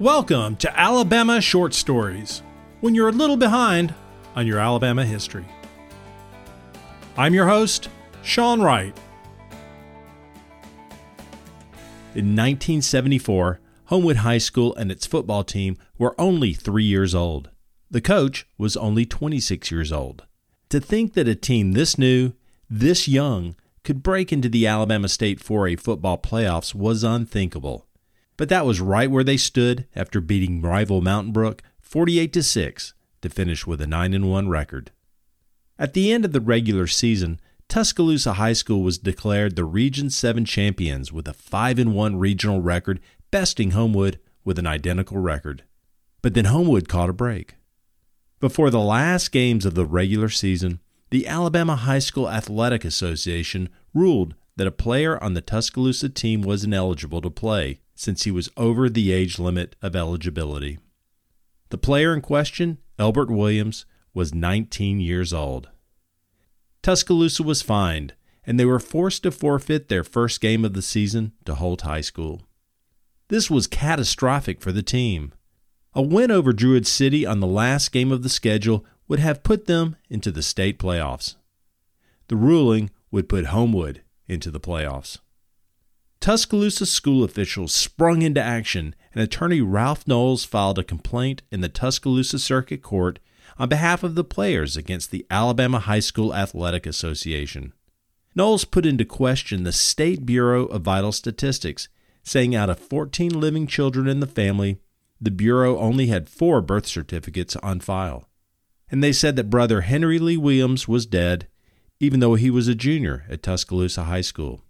Welcome to Alabama Short Stories, when you're a little behind on your Alabama history. I'm your host, Sean Wright. In 1974, Homewood High School and its football team were only three years old. The coach was only 26 years old. To think that a team this new, this young, could break into the Alabama State 4A football playoffs was unthinkable. But that was right where they stood after beating rival Mountain Brook 48 to 6 to finish with a 9 1 record. At the end of the regular season, Tuscaloosa High School was declared the Region 7 champions with a 5 1 regional record, besting Homewood with an identical record. But then Homewood caught a break. Before the last games of the regular season, the Alabama High School Athletic Association ruled that a player on the Tuscaloosa team was ineligible to play since he was over the age limit of eligibility. The player in question, Elbert Williams, was 19 years old. Tuscaloosa was fined, and they were forced to forfeit their first game of the season to Holt High School. This was catastrophic for the team. A win over Druid City on the last game of the schedule would have put them into the state playoffs. The ruling would put Homewood into the playoffs. Tuscaloosa school officials sprung into action, and attorney Ralph Knowles filed a complaint in the Tuscaloosa Circuit Court on behalf of the players against the Alabama High School Athletic Association. Knowles put into question the State Bureau of Vital Statistics, saying out of 14 living children in the family, the Bureau only had four birth certificates on file. And they said that brother Henry Lee Williams was dead, even though he was a junior at Tuscaloosa High School.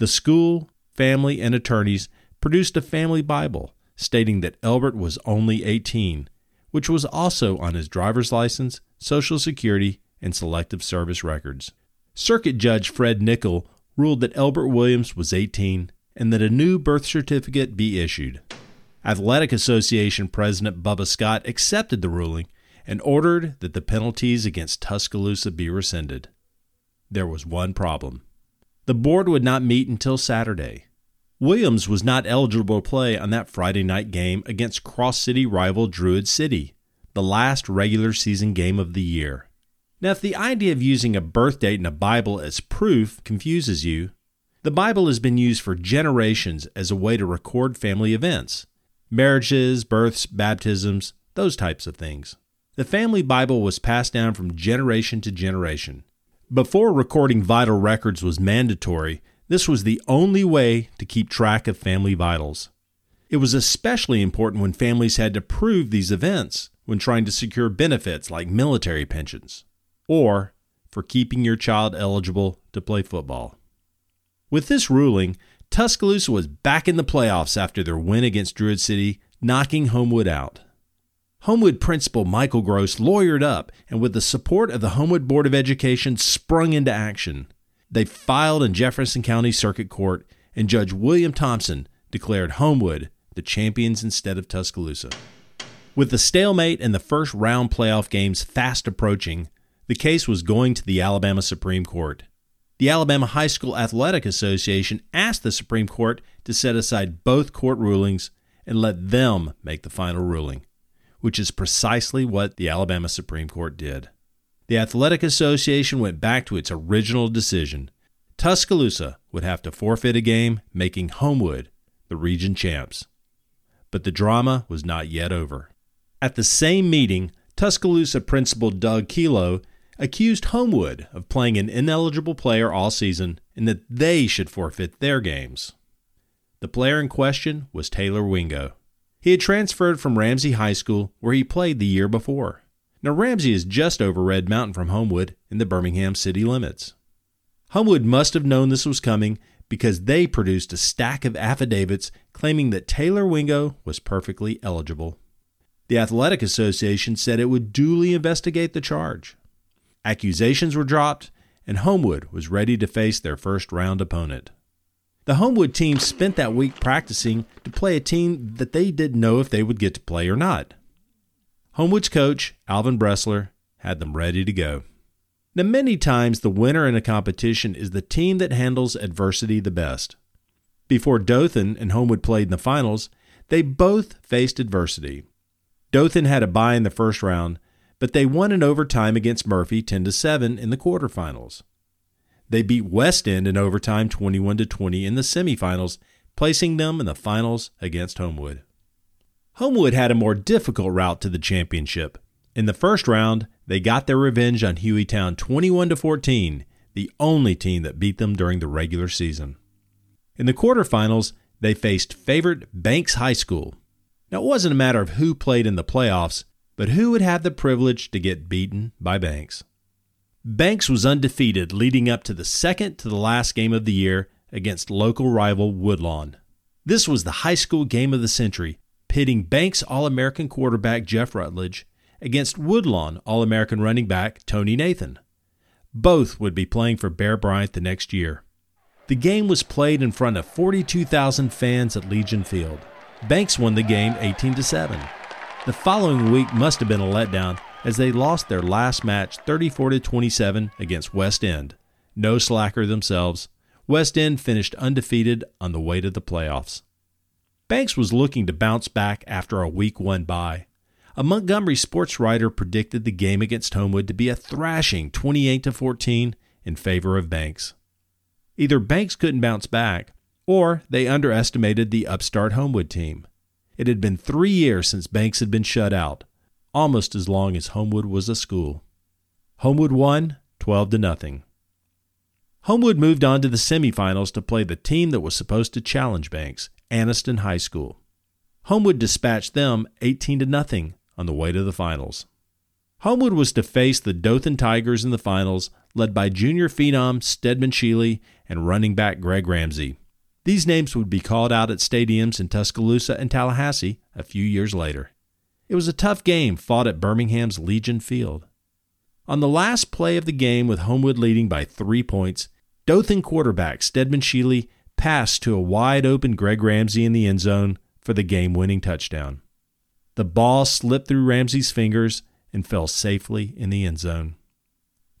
The school, family, and attorneys produced a family Bible stating that Elbert was only 18, which was also on his driver's license, Social Security, and Selective Service records. Circuit Judge Fred Nickel ruled that Elbert Williams was 18 and that a new birth certificate be issued. Athletic Association President Bubba Scott accepted the ruling and ordered that the penalties against Tuscaloosa be rescinded. There was one problem. The board would not meet until Saturday. Williams was not eligible to play on that Friday night game against Cross City rival Druid City, the last regular season game of the year. Now, if the idea of using a birth date in a Bible as proof confuses you, the Bible has been used for generations as a way to record family events marriages, births, baptisms, those types of things. The family Bible was passed down from generation to generation. Before recording vital records was mandatory, this was the only way to keep track of family vitals. It was especially important when families had to prove these events when trying to secure benefits like military pensions, or for keeping your child eligible to play football. With this ruling, Tuscaloosa was back in the playoffs after their win against Druid City, knocking Homewood out. Homewood principal Michael Gross lawyered up and, with the support of the Homewood Board of Education, sprung into action. They filed in Jefferson County Circuit Court, and Judge William Thompson declared Homewood the champions instead of Tuscaloosa. With the stalemate and the first round playoff games fast approaching, the case was going to the Alabama Supreme Court. The Alabama High School Athletic Association asked the Supreme Court to set aside both court rulings and let them make the final ruling which is precisely what the Alabama Supreme Court did. The Athletic Association went back to its original decision. Tuscaloosa would have to forfeit a game, making Homewood the region champs. But the drama was not yet over. At the same meeting, Tuscaloosa principal Doug Kilo accused Homewood of playing an ineligible player all season and that they should forfeit their games. The player in question was Taylor Wingo. He had transferred from Ramsay High School, where he played the year before. Now, Ramsay is just over Red Mountain from Homewood in the Birmingham city limits. Homewood must have known this was coming because they produced a stack of affidavits claiming that Taylor Wingo was perfectly eligible. The Athletic Association said it would duly investigate the charge. Accusations were dropped, and Homewood was ready to face their first round opponent. The Homewood team spent that week practicing to play a team that they didn't know if they would get to play or not. Homewood's coach, Alvin Bressler, had them ready to go. Now, many times the winner in a competition is the team that handles adversity the best. Before Dothan and Homewood played in the finals, They both faced adversity. Dothan had a bye in the first round, but they won in overtime against Murphy 10 to 7 in the quarterfinals. They beat West End in overtime 21 to 20 in the semifinals, placing them in the finals against Homewood. Homewood had a more difficult route to the championship. In the first round, they got their revenge on Hueytown 21 to 14, the only team that beat them during the regular season. In the quarterfinals, they faced favorite Banks High School. Now, it wasn't a matter of who played in the playoffs, but who would have the privilege to get beaten by Banks. Banks was undefeated leading up to the second to the last game of the year against local rival Woodlawn. This was the high school game of the century, pitting Banks All American quarterback Jeff Rutledge against Woodlawn All American running back Tony Nathan. Both would be playing for Bear Bryant the next year. The game was played in front of 42,000 fans at Legion Field. Banks won the game 18 to 7. The following week must have been a letdown as they lost their last match 34 to 27 against West End. No slacker themselves, West End finished undefeated on the way to the playoffs. Banks was looking to bounce back after a week 1 bye. A Montgomery sports writer predicted the game against Homewood to be a thrashing 28 to 14 in favor of Banks. Either Banks couldn't bounce back or they underestimated the upstart Homewood team. It had been three years since Banks had been shut out, almost as long as Homewood was a school. Homewood won 12 to nothing. Homewood moved on to the semifinals to play the team that was supposed to challenge Banks, Anniston High School. Homewood dispatched them 18 to nothing on the way to the finals. Homewood was to face the Dothan Tigers in the finals, led by junior phenom Steadman Shealy and running back Greg Ramsey. These names would be called out at stadiums in Tuscaloosa and Tallahassee a few years later. It was a tough game fought at Birmingham's Legion Field. On the last play of the game, with Homewood leading by three points, Dothan quarterback Steadman Shealy passed to a wide open Greg Ramsey in the end zone for the game winning touchdown. The ball slipped through Ramsey's fingers and fell safely in the end zone.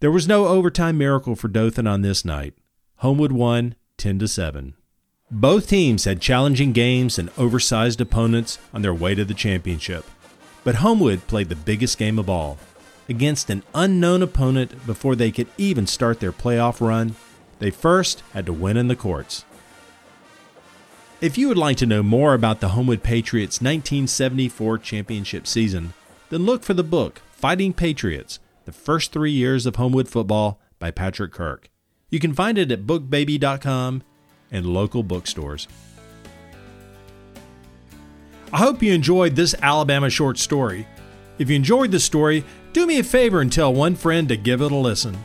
There was no overtime miracle for Dothan on this night. Homewood won 10 to 7. Both teams had challenging games and oversized opponents on their way to the championship. But Homewood played the biggest game of all. Against an unknown opponent before they could even start their playoff run, they first had to win in the courts. If you would like to know more about the Homewood Patriots 1974 championship season, then look for the book Fighting Patriots The First Three Years of Homewood Football by Patrick Kirk. You can find it at bookbaby.com and local bookstores. I hope you enjoyed this Alabama short story. If you enjoyed the story, do me a favor and tell one friend to give it a listen.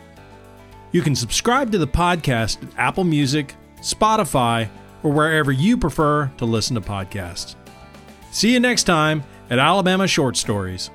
You can subscribe to the podcast at Apple Music, Spotify, or wherever you prefer to listen to podcasts. See you next time at Alabama Short Stories.